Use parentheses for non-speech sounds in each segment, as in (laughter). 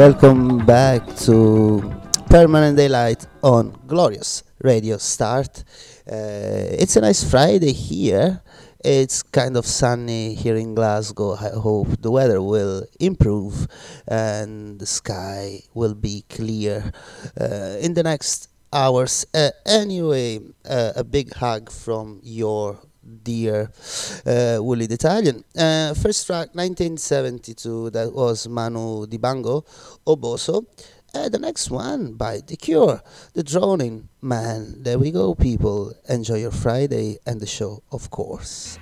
Welcome back to Permanent Daylight on Glorious Radio Start. Uh, it's a nice Friday here. It's kind of sunny here in Glasgow. I hope the weather will improve and the sky will be clear uh, in the next hours. Uh, anyway, uh, a big hug from your dear uh, the Italian. Uh, first track 1972, that was Manu Dibango, Oboso. Uh, the next one by The Cure, The Drowning Man. There we go, people. Enjoy your Friday and the show, of course.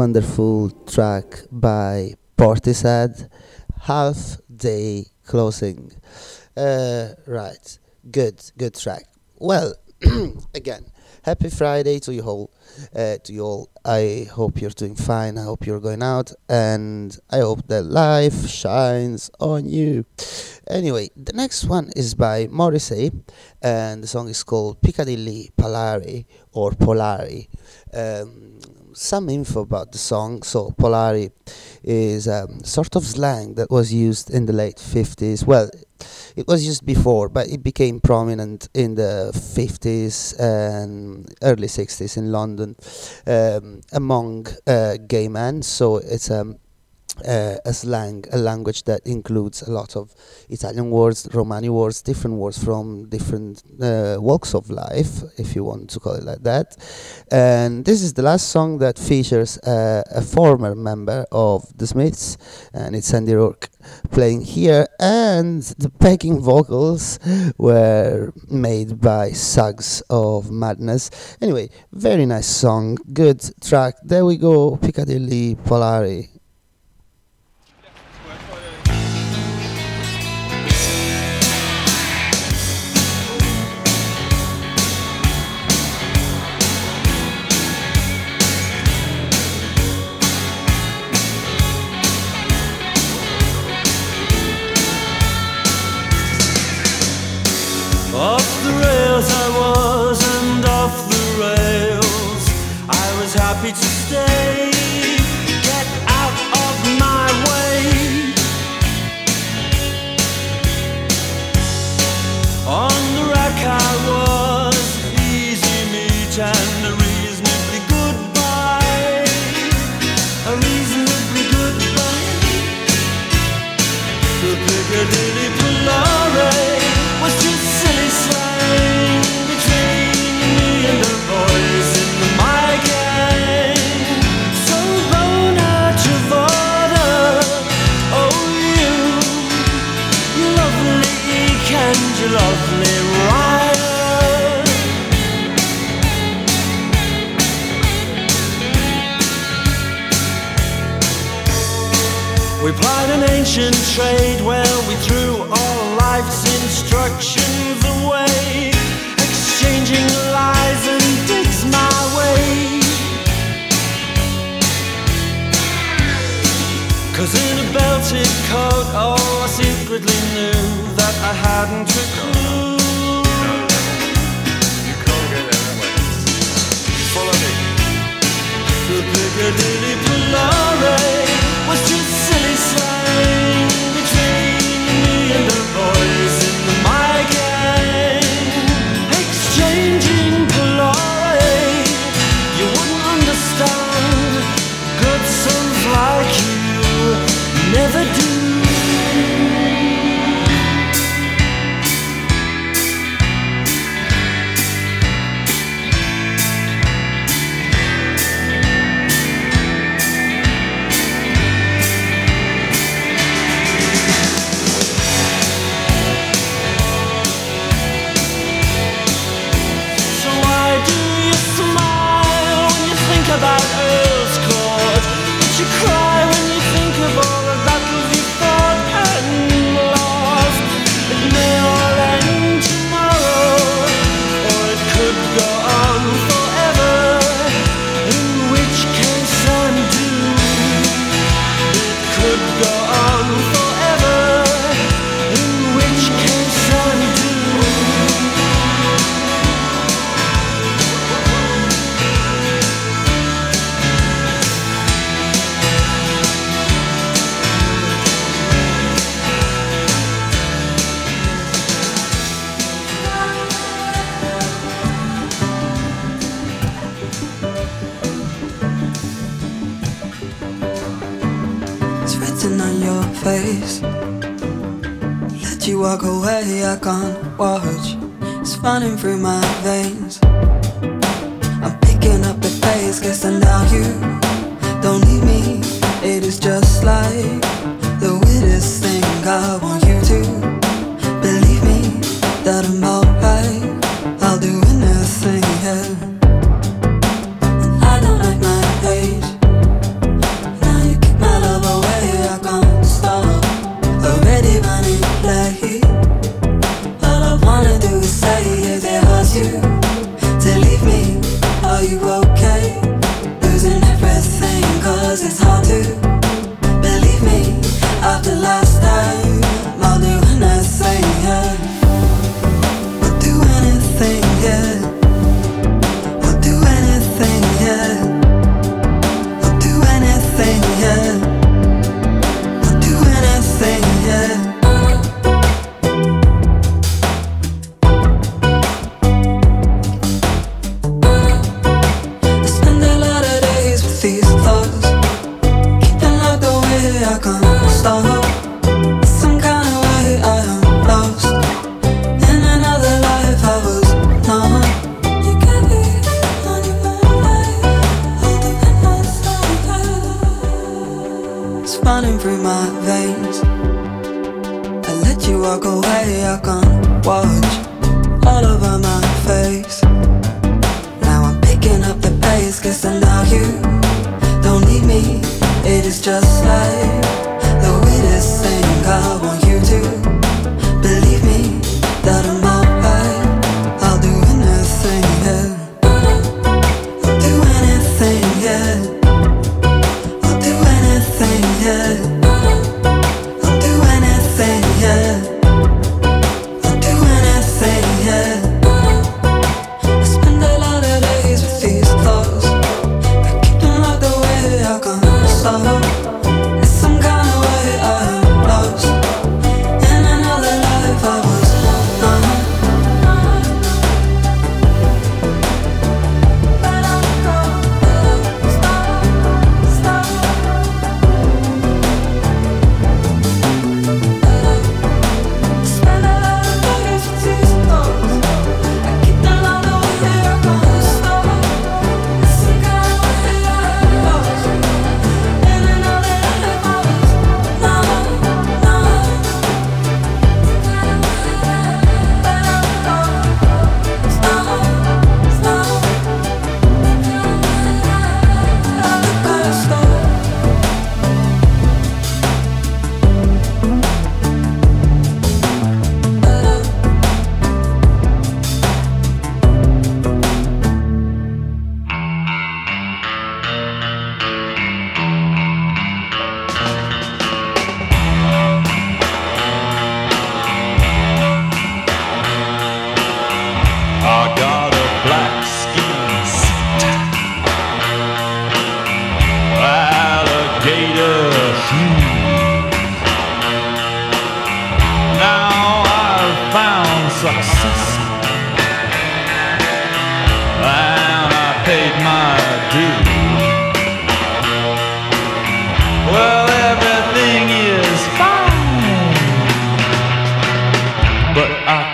Wonderful track by Portishead, Half Day Closing. Uh, right, good, good track. Well, (clears throat) again, happy Friday to you all. Uh, to you all. I hope you're doing fine. I hope you're going out, and I hope that life shines on you. Anyway, the next one is by Morrissey, and the song is called Piccadilly Palare or Polari. Um, some info about the song. So Polari is um, sort of slang that was used in the late 50s. Well, it was used before, but it became prominent in the 50s and early 60s in London um, among uh, gay men. So it's um, uh, a slang, a language that includes a lot of Italian words, Romani words, different words from different uh, walks of life, if you want to call it like that. And this is the last song that features uh, a former member of the Smiths, and it's Andy Rourke playing here. And the backing vocals were made by Suggs of Madness. Anyway, very nice song, good track. There we go, Piccadilly Polari. Off the rails I was, and off the rails I was happy to stay. Get out of my way. On the rack I ancient trade where we threw all life's instructions away, exchanging lies and digs my way. Cause in a belted coat, oh, I secretly knew that I hadn't a clue.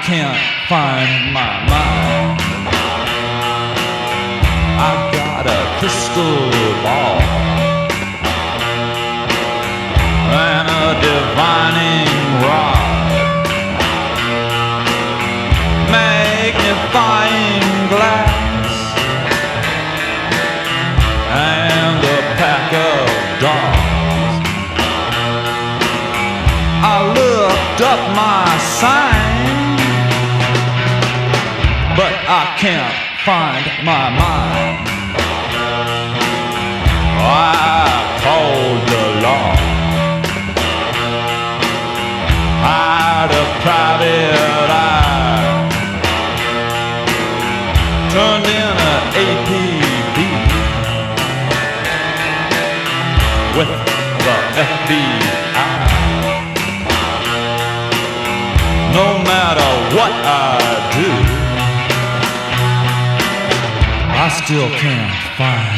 Can't find my mind. I got a crystal ball and a divining rod, magnifying glass, and a pack of dogs. I looked up my sign, I can't find my mind. I called the law. I had a private eye. Turned in an APB with the FBI. No matter what I do, still can't find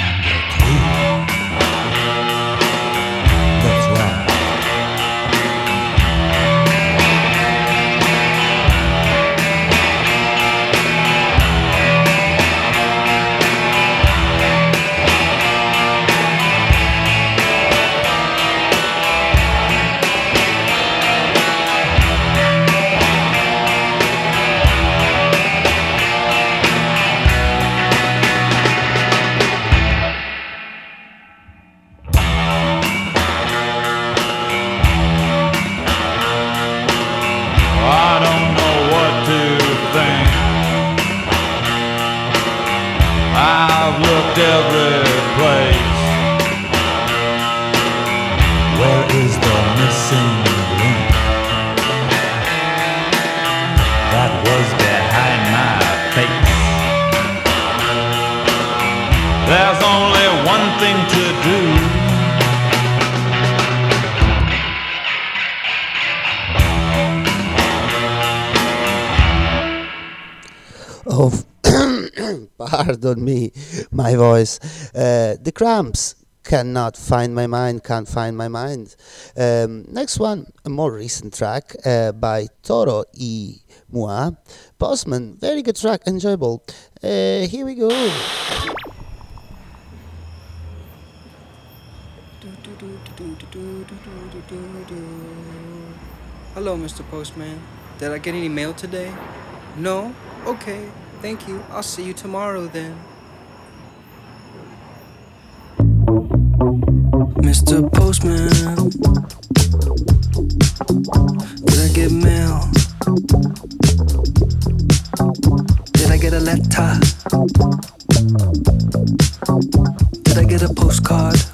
voice. Uh, the cramps cannot find my mind, can't find my mind. Um, next one, a more recent track uh, by Toro y Moi. Postman, very good track, enjoyable. Uh, here we go. Hello, Mr. Postman. Did I get any mail today? No? Okay, thank you. I'll see you tomorrow then. just a postman? Did I get mail? Did I get a letter? Did I get a postcard?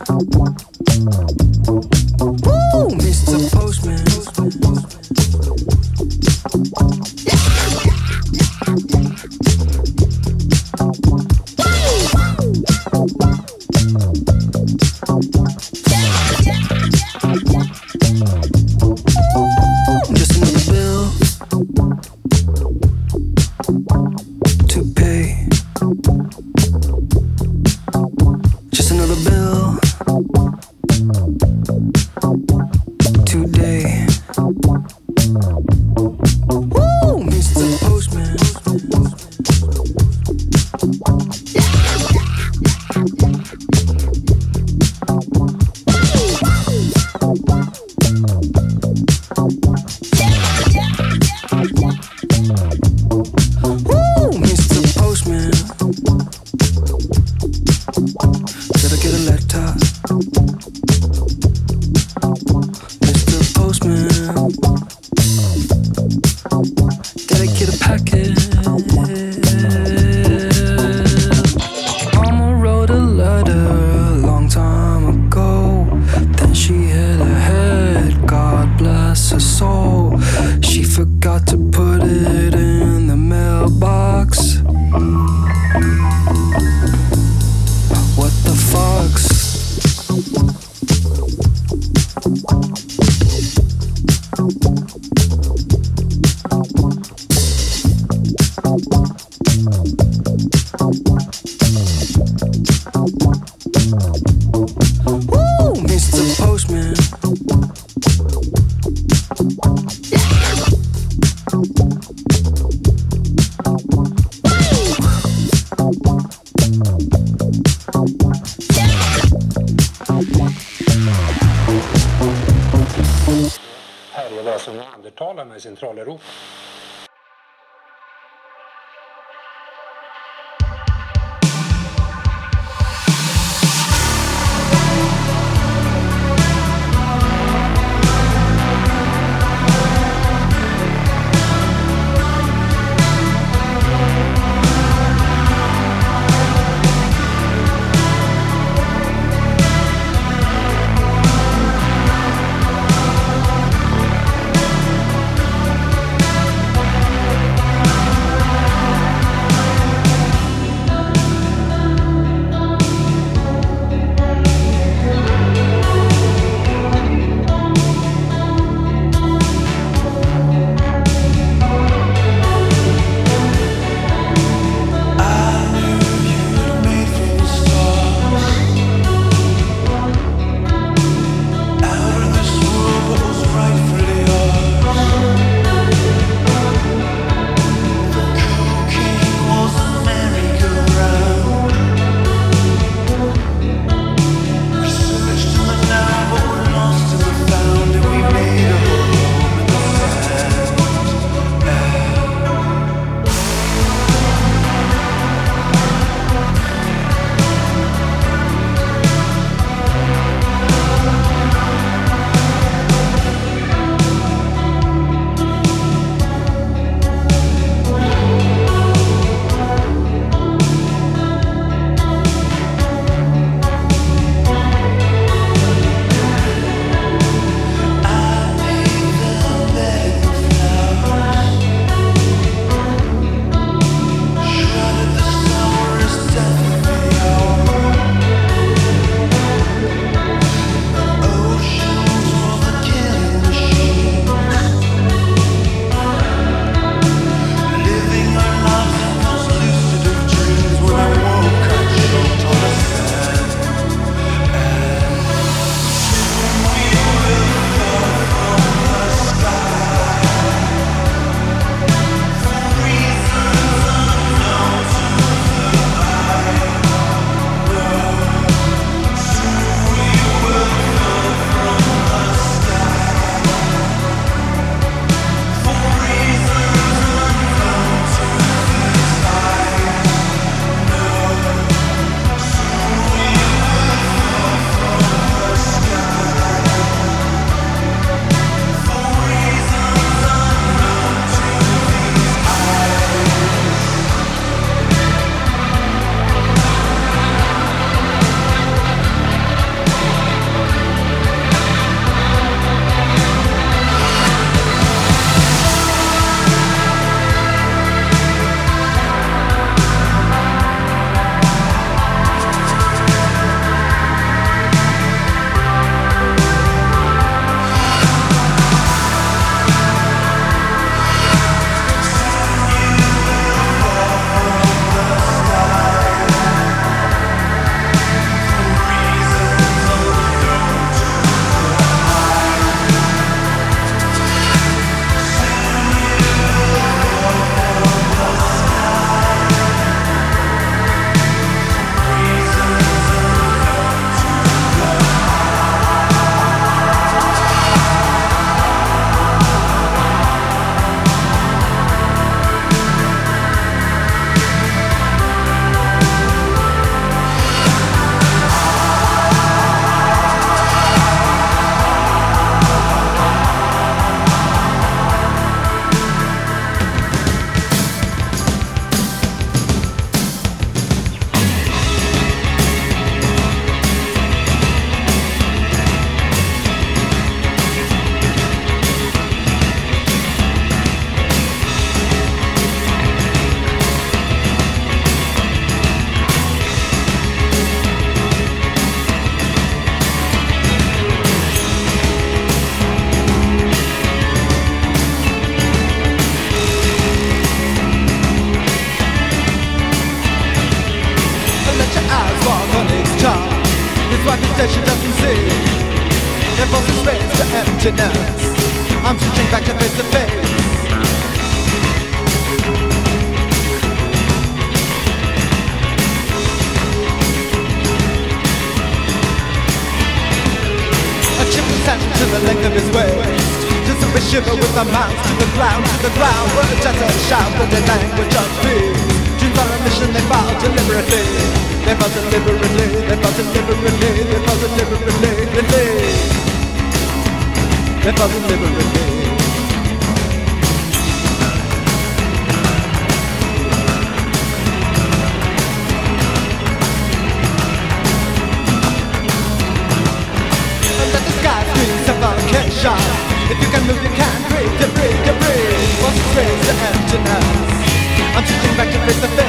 I'm switching back to face to face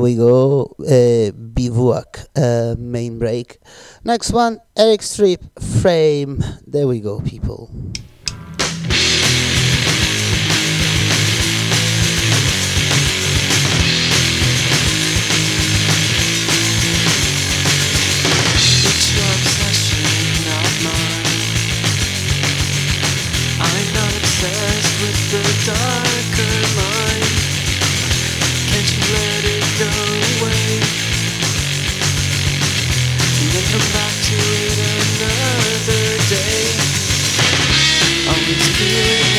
Here we go, uh, Bivouac, uh, main break. Next one, Eric Strip, Frame. There we go, people. see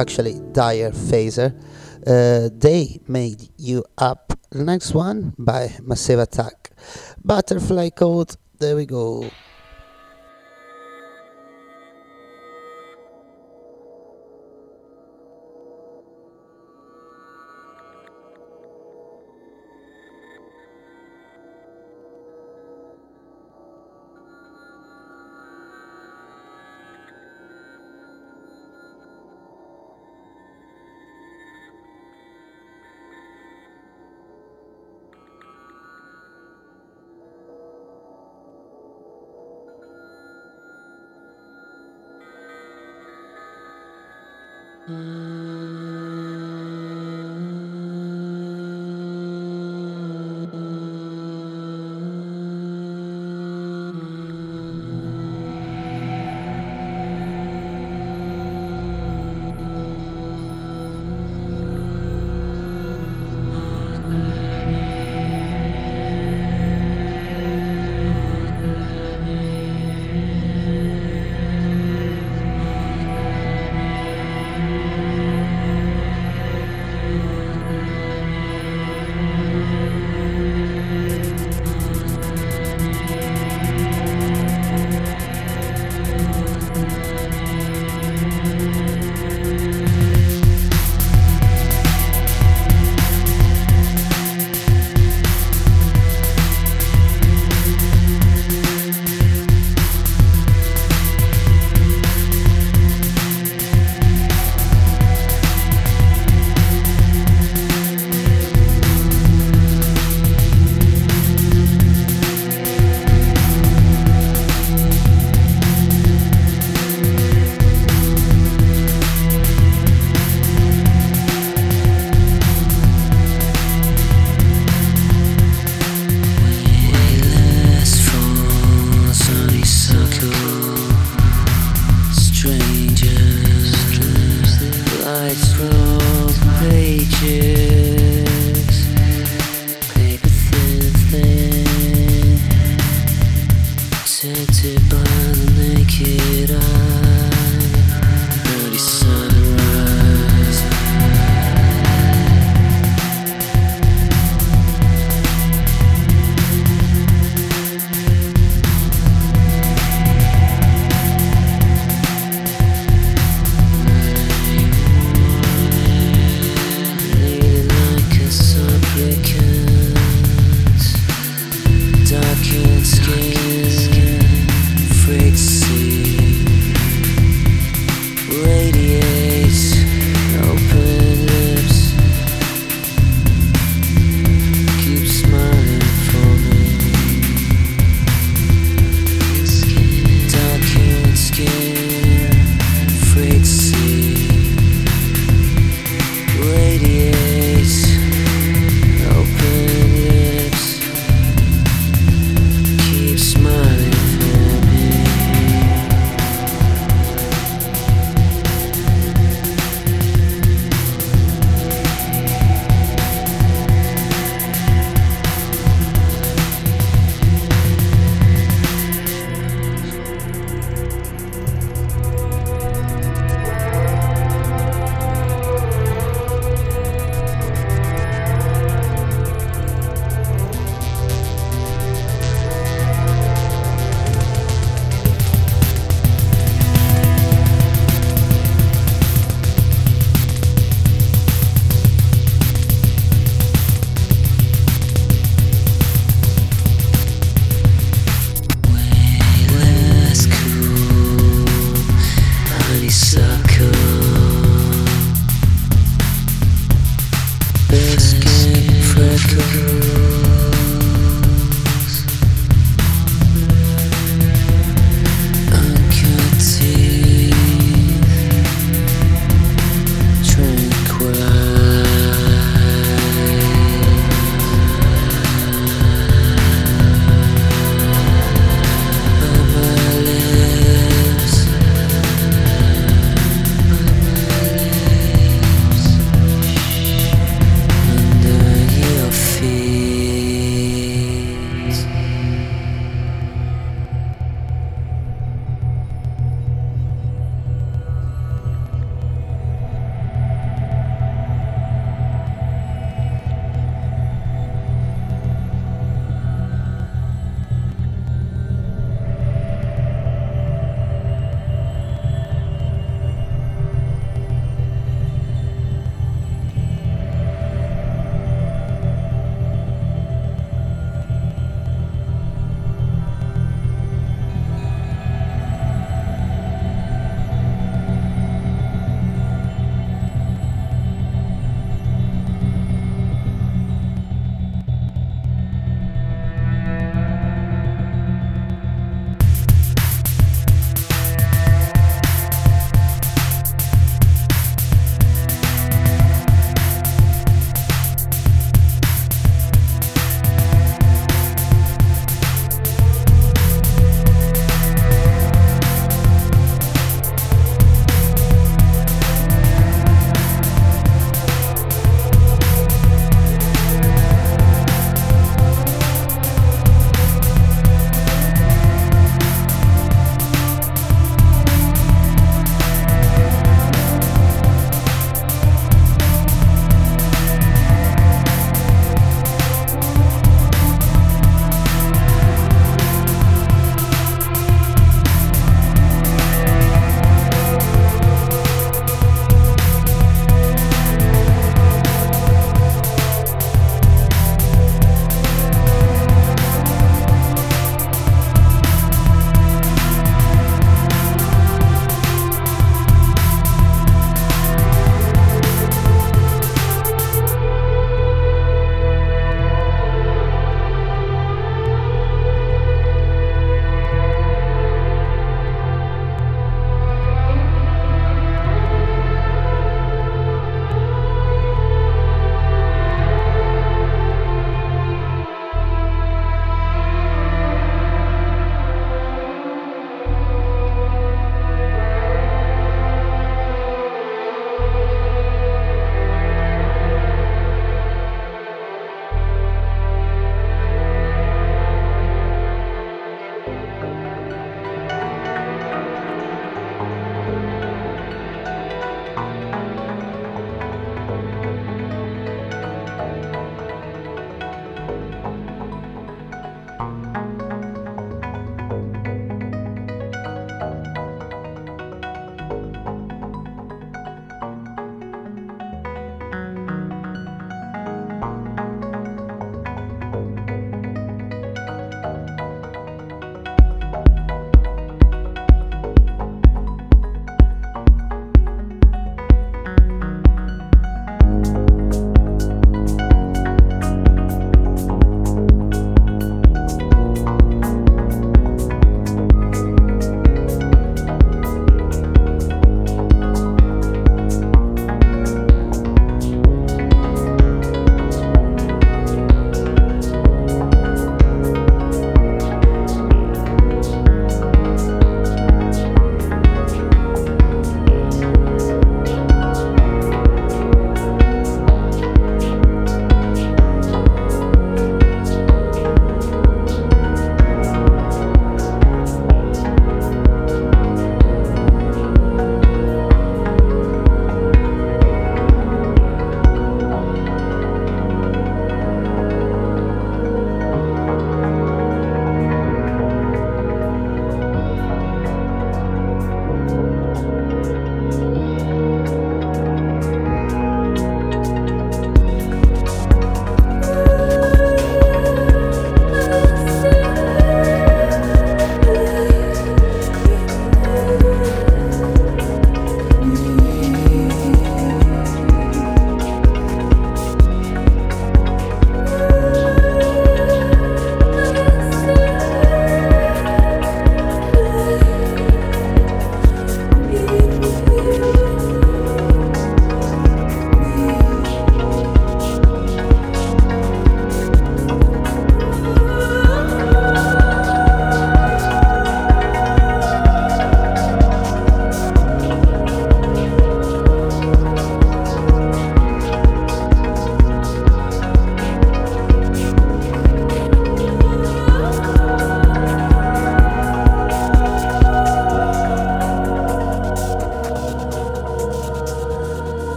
actually dire phaser. Uh, they made you up. The next one by Massive Attack. Butterfly Caught. There we go.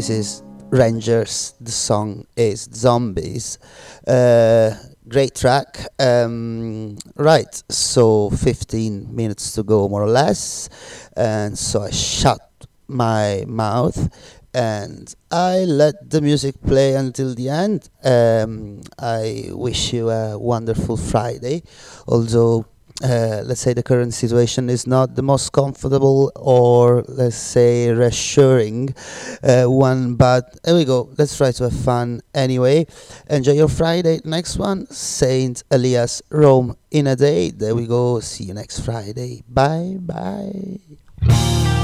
This is Rangers. The song is Zombies. Uh, great track. Um, right, so 15 minutes to go, more or less. And so I shut my mouth and I let the music play until the end. Um, I wish you a wonderful Friday, although. Uh, let's say the current situation is not the most comfortable or let's say reassuring uh, one but there we go. Let's try to have fun anyway. Enjoy your friday. Next one saint elias rome in a day. There we go. See you next friday. Bye bye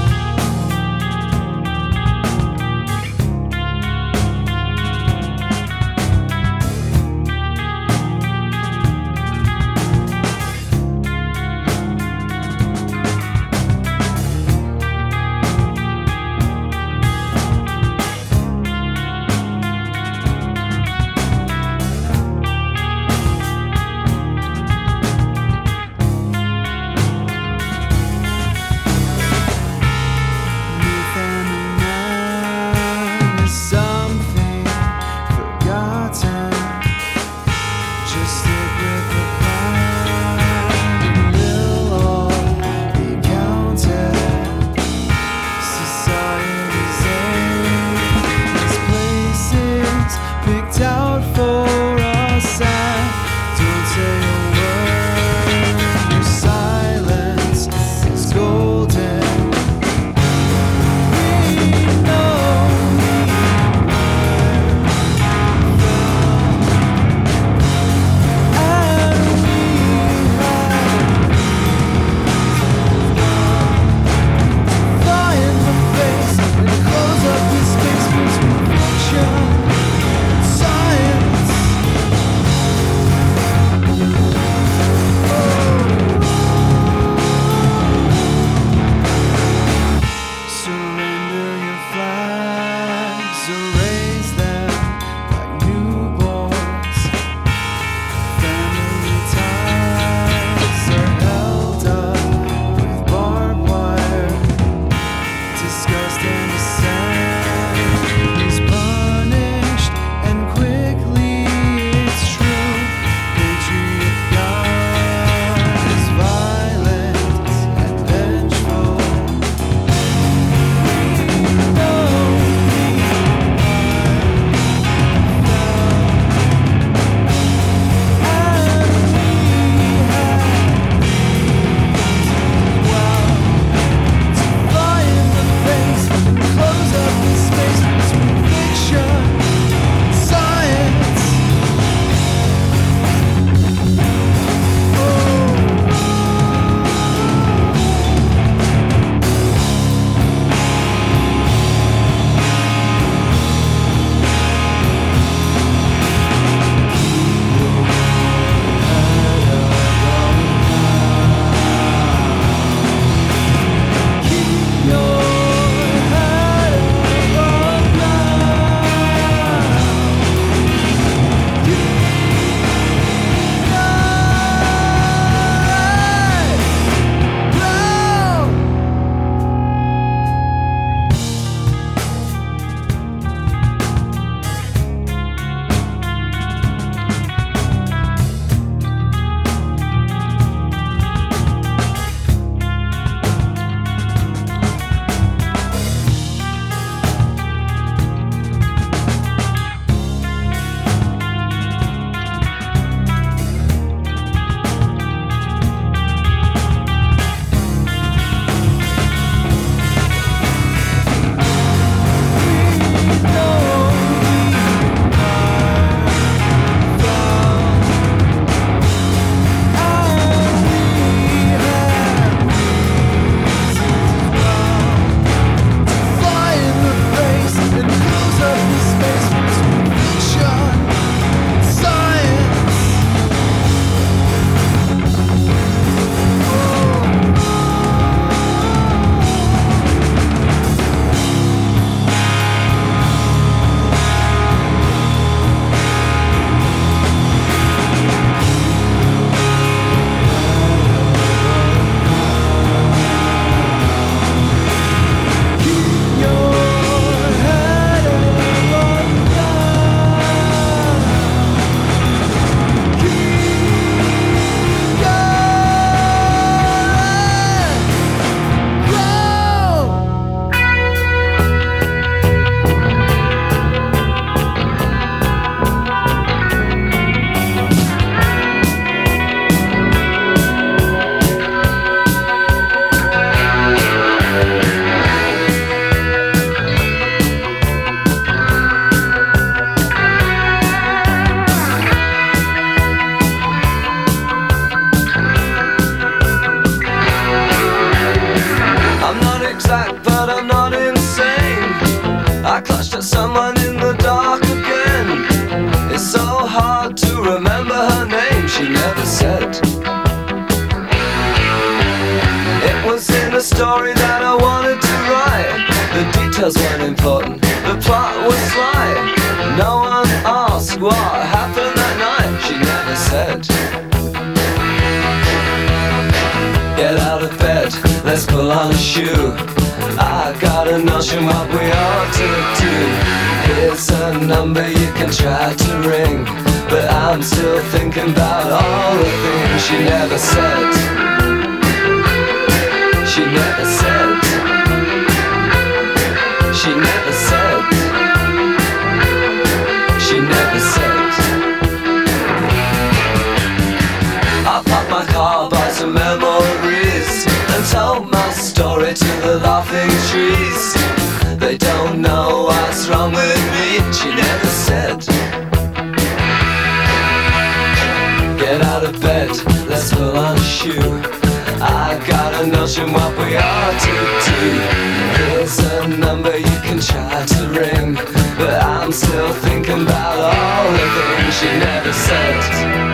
a number you can try to ring But I'm still thinking about all the things she never said. She never said. She never said. She never said. I parked my car by some memories And told my story to the laughing trees. They don't know what's wrong with me. She never said. Get out of bed, let's pull on a shoe. I got a notion what we ought to do. Here's a number you can try to ring, but I'm still thinking about all the things she never said.